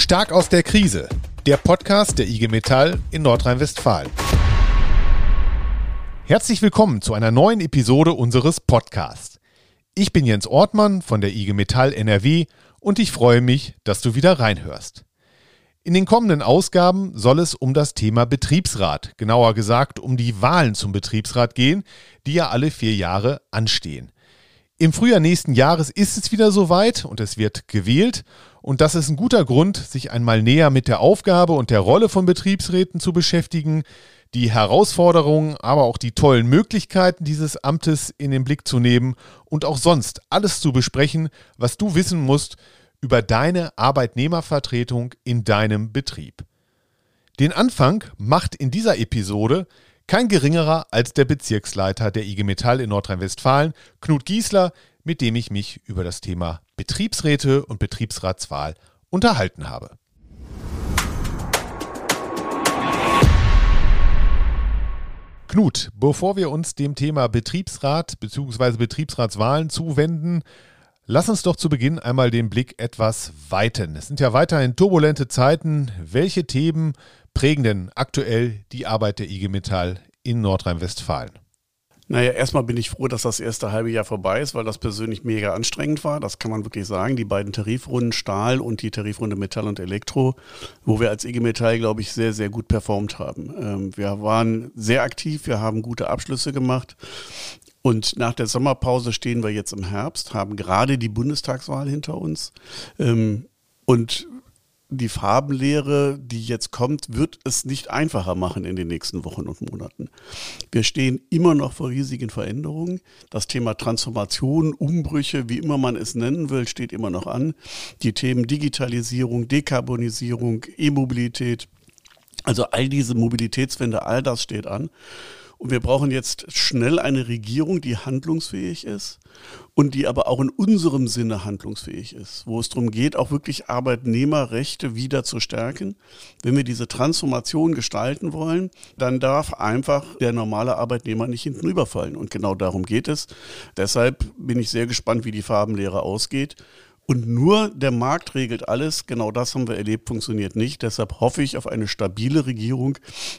Stark aus der Krise. Der Podcast der IG Metall in Nordrhein-Westfalen. Herzlich willkommen zu einer neuen Episode unseres Podcasts. Ich bin Jens Ortmann von der IG Metall NRW und ich freue mich, dass du wieder reinhörst. In den kommenden Ausgaben soll es um das Thema Betriebsrat, genauer gesagt um die Wahlen zum Betriebsrat gehen, die ja alle vier Jahre anstehen. Im Frühjahr nächsten Jahres ist es wieder soweit und es wird gewählt. Und das ist ein guter Grund, sich einmal näher mit der Aufgabe und der Rolle von Betriebsräten zu beschäftigen, die Herausforderungen, aber auch die tollen Möglichkeiten dieses Amtes in den Blick zu nehmen und auch sonst alles zu besprechen, was du wissen musst über deine Arbeitnehmervertretung in deinem Betrieb. Den Anfang macht in dieser Episode kein geringerer als der Bezirksleiter der IG Metall in Nordrhein-Westfalen, Knut Giesler, mit dem ich mich über das Thema Betriebsräte und Betriebsratswahl unterhalten habe. Knut, bevor wir uns dem Thema Betriebsrat bzw. Betriebsratswahlen zuwenden, lass uns doch zu Beginn einmal den Blick etwas weiten. Es sind ja weiterhin turbulente Zeiten. Welche Themen prägen denn aktuell die Arbeit der IG Metall in Nordrhein-Westfalen? Naja, erstmal bin ich froh, dass das erste halbe Jahr vorbei ist, weil das persönlich mega anstrengend war. Das kann man wirklich sagen. Die beiden Tarifrunden Stahl und die Tarifrunde Metall und Elektro, wo wir als IG Metall, glaube ich, sehr, sehr gut performt haben. Ähm, wir waren sehr aktiv, wir haben gute Abschlüsse gemacht. Und nach der Sommerpause stehen wir jetzt im Herbst, haben gerade die Bundestagswahl hinter uns. Ähm, und die Farbenlehre, die jetzt kommt, wird es nicht einfacher machen in den nächsten Wochen und Monaten. Wir stehen immer noch vor riesigen Veränderungen. Das Thema Transformation, Umbrüche, wie immer man es nennen will, steht immer noch an. Die Themen Digitalisierung, Dekarbonisierung, E-Mobilität, also all diese Mobilitätswende, all das steht an. Und wir brauchen jetzt schnell eine Regierung, die handlungsfähig ist und die aber auch in unserem Sinne handlungsfähig ist, wo es darum geht, auch wirklich Arbeitnehmerrechte wieder zu stärken. Wenn wir diese Transformation gestalten wollen, dann darf einfach der normale Arbeitnehmer nicht hinten überfallen. Und genau darum geht es. Deshalb bin ich sehr gespannt, wie die Farbenlehre ausgeht. Und nur der Markt regelt alles. Genau das haben wir erlebt, funktioniert nicht. Deshalb hoffe ich auf eine stabile Regierung,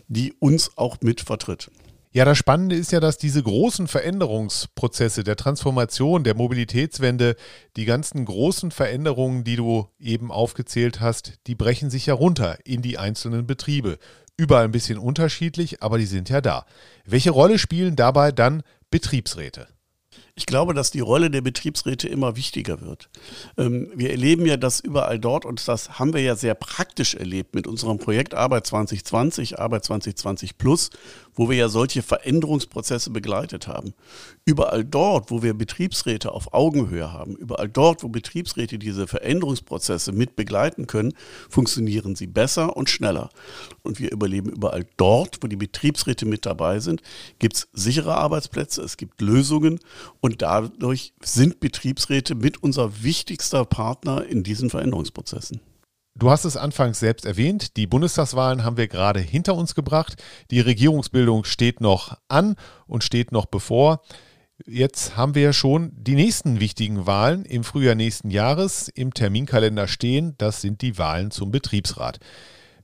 die uns auch mit vertritt. Ja, das Spannende ist ja, dass diese großen Veränderungsprozesse der Transformation, der Mobilitätswende, die ganzen großen Veränderungen, die du eben aufgezählt hast, die brechen sich ja runter in die einzelnen Betriebe. Überall ein bisschen unterschiedlich, aber die sind ja da. Welche Rolle spielen dabei dann Betriebsräte? Ich glaube, dass die Rolle der Betriebsräte immer wichtiger wird. Ähm, wir erleben ja das überall dort und das haben wir ja sehr praktisch erlebt mit unserem Projekt Arbeit 2020, Arbeit 2020 Plus, wo wir ja solche Veränderungsprozesse begleitet haben. Überall dort, wo wir Betriebsräte auf Augenhöhe haben, überall dort, wo Betriebsräte diese Veränderungsprozesse mit begleiten können, funktionieren sie besser und schneller. Und wir überleben überall dort, wo die Betriebsräte mit dabei sind, gibt es sichere Arbeitsplätze, es gibt Lösungen und dadurch sind Betriebsräte mit unser wichtigster Partner in diesen Veränderungsprozessen. Du hast es anfangs selbst erwähnt, die Bundestagswahlen haben wir gerade hinter uns gebracht. Die Regierungsbildung steht noch an und steht noch bevor. Jetzt haben wir schon die nächsten wichtigen Wahlen im Frühjahr nächsten Jahres im Terminkalender stehen. Das sind die Wahlen zum Betriebsrat.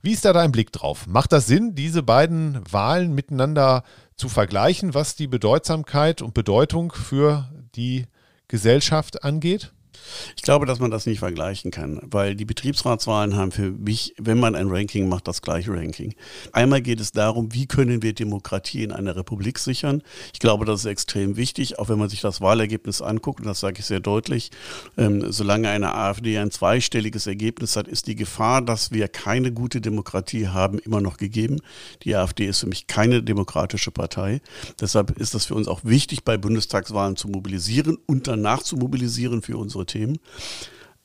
Wie ist da dein Blick drauf? Macht das Sinn, diese beiden Wahlen miteinander zu vergleichen, was die Bedeutsamkeit und Bedeutung für die Gesellschaft angeht? Ich glaube, dass man das nicht vergleichen kann, weil die Betriebsratswahlen haben für mich, wenn man ein Ranking macht, das gleiche Ranking. Einmal geht es darum, wie können wir Demokratie in einer Republik sichern. Ich glaube, das ist extrem wichtig, auch wenn man sich das Wahlergebnis anguckt, und das sage ich sehr deutlich, ähm, solange eine AfD ein zweistelliges Ergebnis hat, ist die Gefahr, dass wir keine gute Demokratie haben, immer noch gegeben. Die AfD ist für mich keine demokratische Partei. Deshalb ist das für uns auch wichtig, bei Bundestagswahlen zu mobilisieren und danach zu mobilisieren für unsere Themen.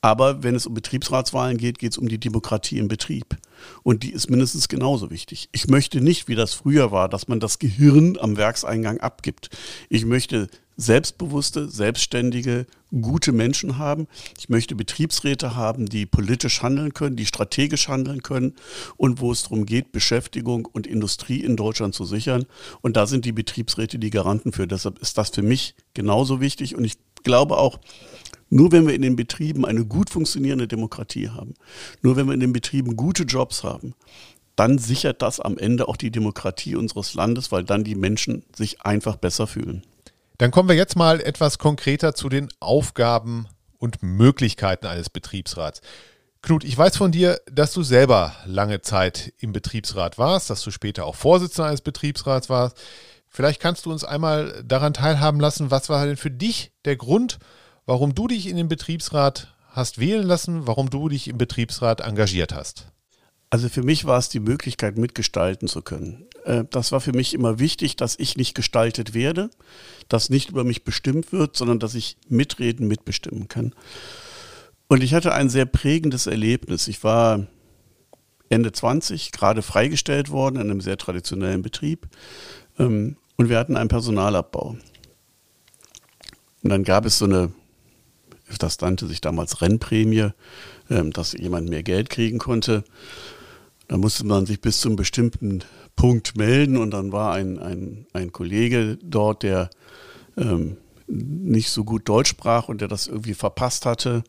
Aber wenn es um Betriebsratswahlen geht, geht es um die Demokratie im Betrieb. Und die ist mindestens genauso wichtig. Ich möchte nicht, wie das früher war, dass man das Gehirn am Werkseingang abgibt. Ich möchte selbstbewusste, selbstständige, gute Menschen haben. Ich möchte Betriebsräte haben, die politisch handeln können, die strategisch handeln können und wo es darum geht, Beschäftigung und Industrie in Deutschland zu sichern. Und da sind die Betriebsräte die Garanten für. Deshalb ist das für mich genauso wichtig und ich glaube auch, nur wenn wir in den Betrieben eine gut funktionierende Demokratie haben, nur wenn wir in den Betrieben gute Jobs haben, dann sichert das am Ende auch die Demokratie unseres Landes, weil dann die Menschen sich einfach besser fühlen. Dann kommen wir jetzt mal etwas konkreter zu den Aufgaben und Möglichkeiten eines Betriebsrats. Knut, ich weiß von dir, dass du selber lange Zeit im Betriebsrat warst, dass du später auch Vorsitzender eines Betriebsrats warst. Vielleicht kannst du uns einmal daran teilhaben lassen, was war denn für dich der Grund, warum du dich in den Betriebsrat hast wählen lassen, warum du dich im Betriebsrat engagiert hast. Also für mich war es die Möglichkeit, mitgestalten zu können. Äh, das war für mich immer wichtig, dass ich nicht gestaltet werde, dass nicht über mich bestimmt wird, sondern dass ich mitreden, mitbestimmen kann. Und ich hatte ein sehr prägendes Erlebnis. Ich war Ende 20, gerade freigestellt worden in einem sehr traditionellen Betrieb. Ähm, und wir hatten einen Personalabbau. Und dann gab es so eine, das nannte sich damals Rennprämie, ähm, dass jemand mehr Geld kriegen konnte. Da musste man sich bis zu einem bestimmten Punkt melden und dann war ein, ein, ein Kollege dort, der ähm, nicht so gut Deutsch sprach und der das irgendwie verpasst hatte.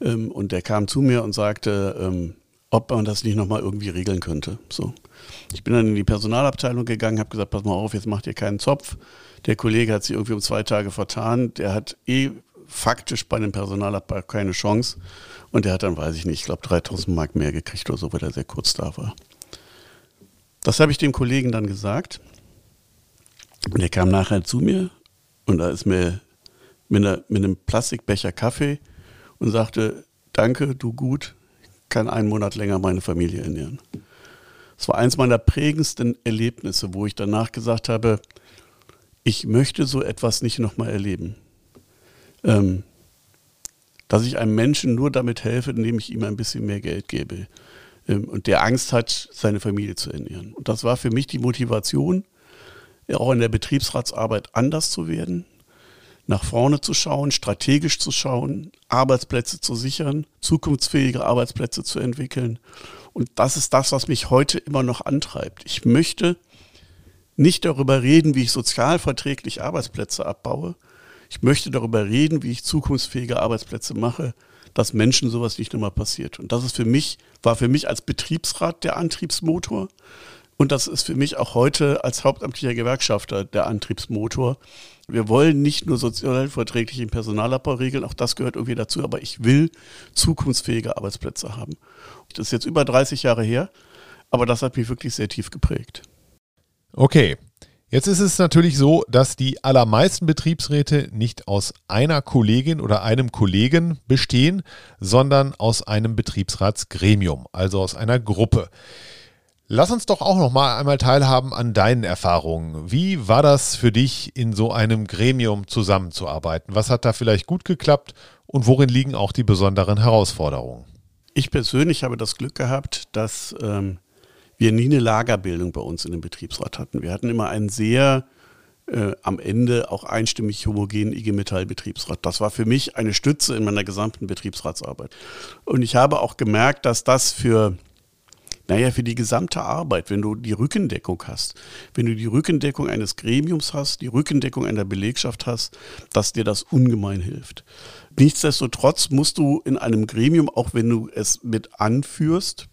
Ähm, und der kam zu mir und sagte, ähm, ob man das nicht nochmal irgendwie regeln könnte. So. Ich bin dann in die Personalabteilung gegangen, habe gesagt, pass mal auf, jetzt macht ihr keinen Zopf. Der Kollege hat sich irgendwie um zwei Tage vertan. Der hat eh faktisch bei dem Personalabbau keine Chance. Und der hat dann, weiß ich nicht, ich glaube 3000 Mark mehr gekriegt oder so, weil er sehr kurz da war. Das habe ich dem Kollegen dann gesagt. Und der kam nachher zu mir und da ist mir mit, einer, mit einem Plastikbecher Kaffee und sagte, danke, du gut, kann einen Monat länger meine Familie ernähren. Das war eins meiner prägendsten Erlebnisse, wo ich danach gesagt habe, ich möchte so etwas nicht nochmal erleben. Ähm, dass ich einem Menschen nur damit helfe, indem ich ihm ein bisschen mehr Geld gebe ähm, und der Angst hat, seine Familie zu ernähren. Und das war für mich die Motivation, auch in der Betriebsratsarbeit anders zu werden, nach vorne zu schauen, strategisch zu schauen, Arbeitsplätze zu sichern, zukunftsfähige Arbeitsplätze zu entwickeln. Und das ist das, was mich heute immer noch antreibt. Ich möchte nicht darüber reden, wie ich sozialverträglich Arbeitsplätze abbaue, ich möchte darüber reden, wie ich zukunftsfähige Arbeitsplätze mache, dass Menschen sowas nicht nochmal passiert. Und das ist für mich, war für mich als Betriebsrat der Antriebsmotor. Und das ist für mich auch heute als hauptamtlicher Gewerkschafter der Antriebsmotor. Wir wollen nicht nur sozialverträglichen Personalabbau regeln, auch das gehört irgendwie dazu, aber ich will zukunftsfähige Arbeitsplätze haben. Das ist jetzt über 30 Jahre her, aber das hat mich wirklich sehr tief geprägt. Okay, Jetzt ist es natürlich so, dass die allermeisten Betriebsräte nicht aus einer Kollegin oder einem Kollegen bestehen, sondern aus einem Betriebsratsgremium, also aus einer Gruppe. Lass uns doch auch noch mal einmal teilhaben an deinen Erfahrungen. Wie war das für dich, in so einem Gremium zusammenzuarbeiten? Was hat da vielleicht gut geklappt und worin liegen auch die besonderen Herausforderungen? Ich persönlich habe das Glück gehabt, dass ähm, wir nie eine Lagerbildung bei uns in dem Betriebsrat hatten. Wir hatten immer einen sehr äh, am Ende auch einstimmig homogenen IG Metall Betriebsrat. Das war für mich eine Stütze in meiner gesamten Betriebsratsarbeit. Und ich habe auch gemerkt, dass das für naja, für die gesamte Arbeit, wenn du die Rückendeckung hast, wenn du die Rückendeckung eines Gremiums hast, die Rückendeckung einer Belegschaft hast, dass dir das ungemein hilft. Nichtsdestotrotz musst du in einem Gremium, auch wenn du es mit anführst,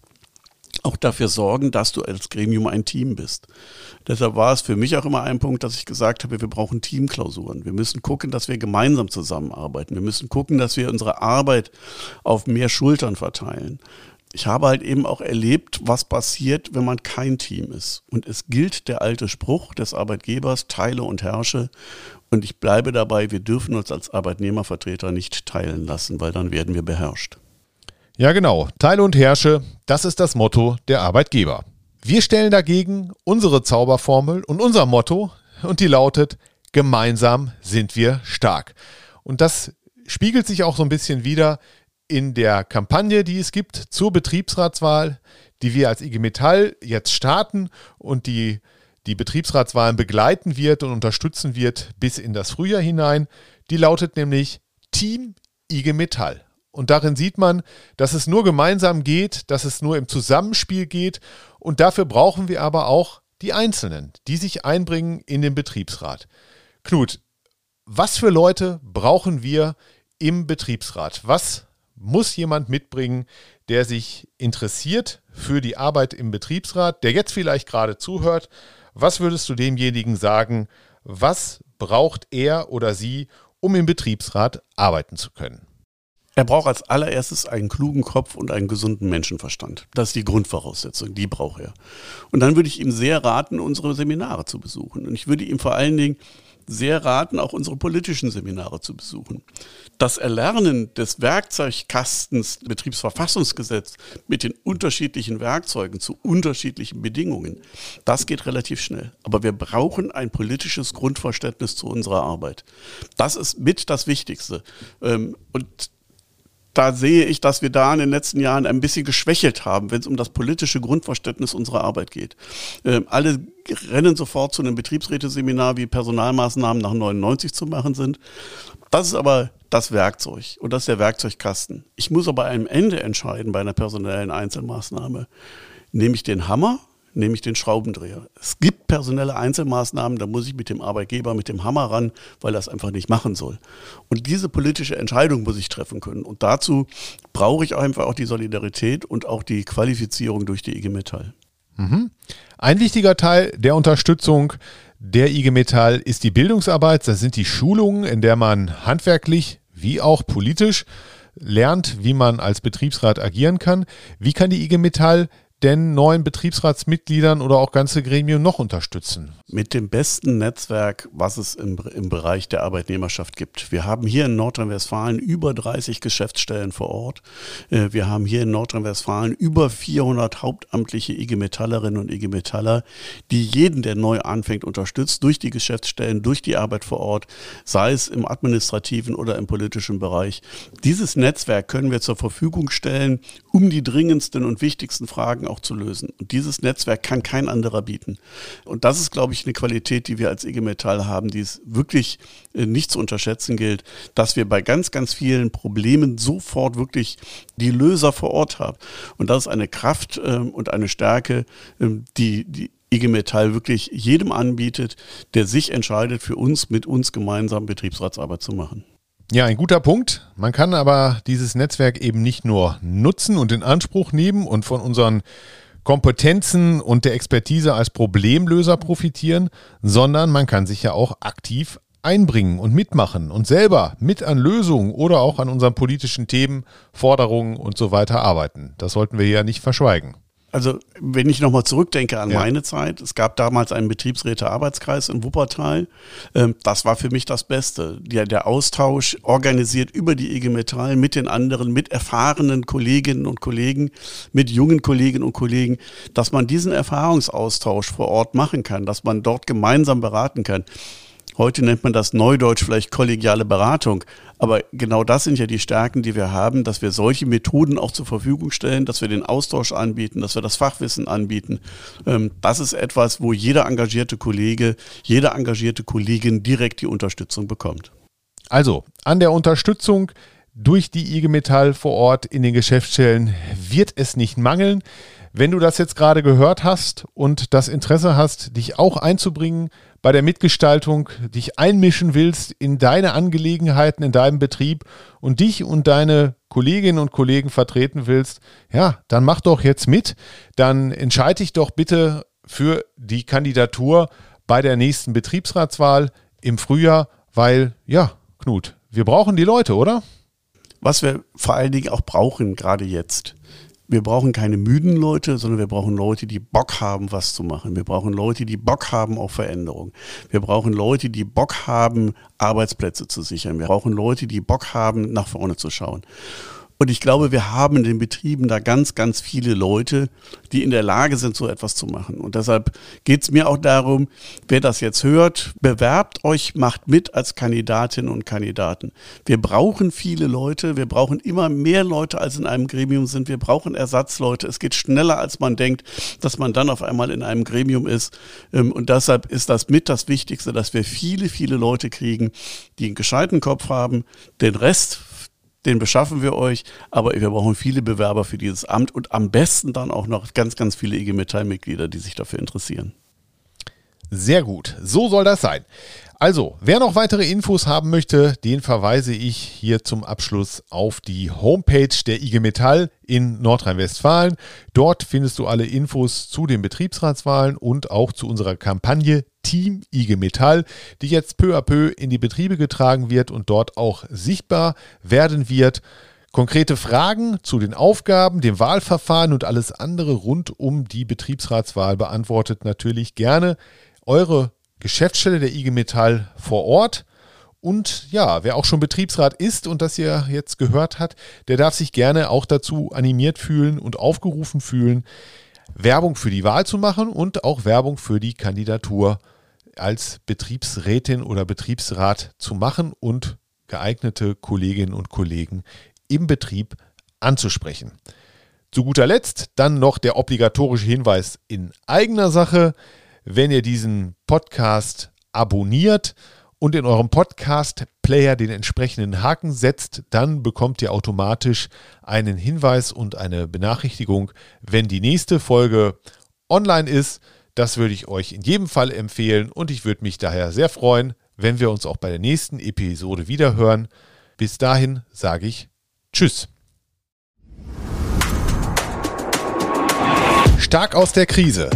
auch dafür sorgen, dass du als Gremium ein Team bist. Deshalb war es für mich auch immer ein Punkt, dass ich gesagt habe, wir brauchen Teamklausuren. Wir müssen gucken, dass wir gemeinsam zusammenarbeiten. Wir müssen gucken, dass wir unsere Arbeit auf mehr Schultern verteilen. Ich habe halt eben auch erlebt, was passiert, wenn man kein Team ist. Und es gilt der alte Spruch des Arbeitgebers, teile und herrsche. Und ich bleibe dabei, wir dürfen uns als Arbeitnehmervertreter nicht teilen lassen, weil dann werden wir beherrscht. Ja, genau. Teile und herrsche, das ist das Motto der Arbeitgeber. Wir stellen dagegen unsere Zauberformel und unser Motto und die lautet, gemeinsam sind wir stark. Und das spiegelt sich auch so ein bisschen wieder in der Kampagne, die es gibt zur Betriebsratswahl, die wir als IG Metall jetzt starten und die die Betriebsratswahlen begleiten wird und unterstützen wird bis in das Frühjahr hinein. Die lautet nämlich Team IG Metall. Und darin sieht man, dass es nur gemeinsam geht, dass es nur im Zusammenspiel geht. Und dafür brauchen wir aber auch die Einzelnen, die sich einbringen in den Betriebsrat. Knut, was für Leute brauchen wir im Betriebsrat? Was muss jemand mitbringen, der sich interessiert für die Arbeit im Betriebsrat, der jetzt vielleicht gerade zuhört? Was würdest du demjenigen sagen? Was braucht er oder sie, um im Betriebsrat arbeiten zu können? Er braucht als allererstes einen klugen Kopf und einen gesunden Menschenverstand. Das ist die Grundvoraussetzung, die braucht er. Und dann würde ich ihm sehr raten, unsere Seminare zu besuchen. Und ich würde ihm vor allen Dingen sehr raten, auch unsere politischen Seminare zu besuchen. Das Erlernen des Werkzeugkastens Betriebsverfassungsgesetz mit den unterschiedlichen Werkzeugen zu unterschiedlichen Bedingungen, das geht relativ schnell. Aber wir brauchen ein politisches Grundverständnis zu unserer Arbeit. Das ist mit das Wichtigste. Ähm, und da sehe ich, dass wir da in den letzten Jahren ein bisschen geschwächelt haben, wenn es um das politische Grundverständnis unserer Arbeit geht. Ähm, alle rennen sofort zu einem Betriebsräteseminar, wie Personalmaßnahmen nach 99 zu machen sind. Das ist aber das Werkzeug und das ist der Werkzeugkasten. Ich muss aber am Ende entscheiden bei einer personellen Einzelmaßnahme. Nehme ich den Hammer nämlich den Schraubendreher. Es gibt personelle Einzelmaßnahmen, da muss ich mit dem Arbeitgeber, mit dem Hammer ran, weil er es einfach nicht machen soll. Und diese politische Entscheidung muss ich treffen können. Und dazu brauche ich einfach auch die Solidarität und auch die Qualifizierung durch die IG Metall. Mhm. Ein wichtiger Teil der Unterstützung der IG Metall ist die Bildungsarbeit. Das sind die Schulungen, in der man handwerklich wie auch politisch lernt, wie man als Betriebsrat agieren kann. Wie kann die IG Metall denn neuen Betriebsratsmitgliedern oder auch ganze Gremien noch unterstützen? Mit dem besten Netzwerk, was es im, im Bereich der Arbeitnehmerschaft gibt. Wir haben hier in Nordrhein-Westfalen über 30 Geschäftsstellen vor Ort. Äh, wir haben hier in Nordrhein-Westfalen über 400 hauptamtliche IG Metallerinnen und IG Metaller, die jeden, der neu anfängt, unterstützt durch die Geschäftsstellen, durch die Arbeit vor Ort, sei es im administrativen oder im politischen Bereich. Dieses Netzwerk können wir zur Verfügung stellen, um die dringendsten und wichtigsten Fragen auch zu lösen. Und dieses Netzwerk kann kein anderer bieten. Und das ist, glaube ich, eine Qualität, die wir als IG Metall haben, die es wirklich äh, nicht zu unterschätzen gilt, dass wir bei ganz, ganz vielen Problemen sofort wirklich die Löser vor Ort haben. Und das ist eine Kraft ähm, und eine Stärke, ähm, die, die IG Metall wirklich jedem anbietet, der sich entscheidet, für uns, mit uns gemeinsam Betriebsratsarbeit zu machen. Ja, ein guter Punkt. Man kann aber dieses Netzwerk eben nicht nur nutzen und in Anspruch nehmen und von unseren Kompetenzen und der Expertise als Problemlöser profitieren, sondern man kann sich ja auch aktiv einbringen und mitmachen und selber mit an Lösungen oder auch an unseren politischen Themen, Forderungen und so weiter arbeiten. Das sollten wir ja nicht verschweigen. Also wenn ich nochmal zurückdenke an ja. meine Zeit, es gab damals einen Betriebsräte-Arbeitskreis in Wuppertal. Ähm, das war für mich das Beste. Der, der Austausch organisiert über die IG Metall mit den anderen, mit erfahrenen Kolleginnen und Kollegen, mit jungen Kolleginnen und Kollegen, dass man diesen Erfahrungsaustausch vor Ort machen kann, dass man dort gemeinsam beraten kann. Heute nennt man das Neudeutsch vielleicht kollegiale Beratung. Aber genau das sind ja die Stärken, die wir haben, dass wir solche Methoden auch zur Verfügung stellen, dass wir den Austausch anbieten, dass wir das Fachwissen anbieten. Ähm, das ist etwas, wo jeder engagierte Kollege, jede engagierte Kollegin direkt die Unterstützung bekommt. Also an der Unterstützung durch die IG Metall vor Ort in den Geschäftsstellen wird es nicht mangeln. Wenn du das jetzt gerade gehört hast und das Interesse hast, dich auch einzubringen bei der Mitgestaltung, dich einmischen willst in deine Angelegenheiten, in deinem Betrieb und dich und deine Kolleginnen und Kollegen vertreten willst, ja, dann mach doch jetzt mit. Dann entscheide dich doch bitte für die Kandidatur bei der nächsten Betriebsratswahl im Frühjahr, weil, ja, Knut, wir brauchen die Leute, oder? Was wir vor allen Dingen auch brauchen, gerade jetzt, wir brauchen keine müden Leute, sondern wir brauchen Leute, die Bock haben, was zu machen. Wir brauchen Leute, die Bock haben auf Veränderung. Wir brauchen Leute, die Bock haben, Arbeitsplätze zu sichern. Wir brauchen Leute, die Bock haben, nach vorne zu schauen. Und ich glaube, wir haben in den Betrieben da ganz, ganz viele Leute, die in der Lage sind, so etwas zu machen. Und deshalb geht es mir auch darum, wer das jetzt hört, bewerbt euch, macht mit als Kandidatinnen und Kandidaten. Wir brauchen viele Leute, wir brauchen immer mehr Leute, als in einem Gremium sind. Wir brauchen Ersatzleute. Es geht schneller, als man denkt, dass man dann auf einmal in einem Gremium ist. Ähm, und deshalb ist das mit das Wichtigste, dass wir viele, viele Leute kriegen, die einen gescheiten Kopf haben, den Rest den beschaffen wir euch, aber wir brauchen viele Bewerber für dieses Amt und am besten dann auch noch ganz, ganz viele IG Metall-Mitglieder, die sich dafür interessieren. Sehr gut, so soll das sein. Also, wer noch weitere Infos haben möchte, den verweise ich hier zum Abschluss auf die Homepage der IG Metall in Nordrhein-Westfalen. Dort findest du alle Infos zu den Betriebsratswahlen und auch zu unserer Kampagne Team IG Metall, die jetzt peu à peu in die Betriebe getragen wird und dort auch sichtbar werden wird. Konkrete Fragen zu den Aufgaben, dem Wahlverfahren und alles andere rund um die Betriebsratswahl beantwortet natürlich gerne eure Geschäftsstelle der IG Metall vor Ort. Und ja, wer auch schon Betriebsrat ist und das ihr jetzt gehört hat, der darf sich gerne auch dazu animiert fühlen und aufgerufen fühlen, Werbung für die Wahl zu machen und auch Werbung für die Kandidatur als Betriebsrätin oder Betriebsrat zu machen und geeignete Kolleginnen und Kollegen im Betrieb anzusprechen. Zu guter Letzt dann noch der obligatorische Hinweis in eigener Sache wenn ihr diesen Podcast abonniert und in eurem Podcast-Player den entsprechenden Haken setzt, dann bekommt ihr automatisch einen Hinweis und eine Benachrichtigung, wenn die nächste Folge online ist. Das würde ich euch in jedem Fall empfehlen und ich würde mich daher sehr freuen, wenn wir uns auch bei der nächsten Episode wiederhören. Bis dahin sage ich Tschüss. Stark aus der Krise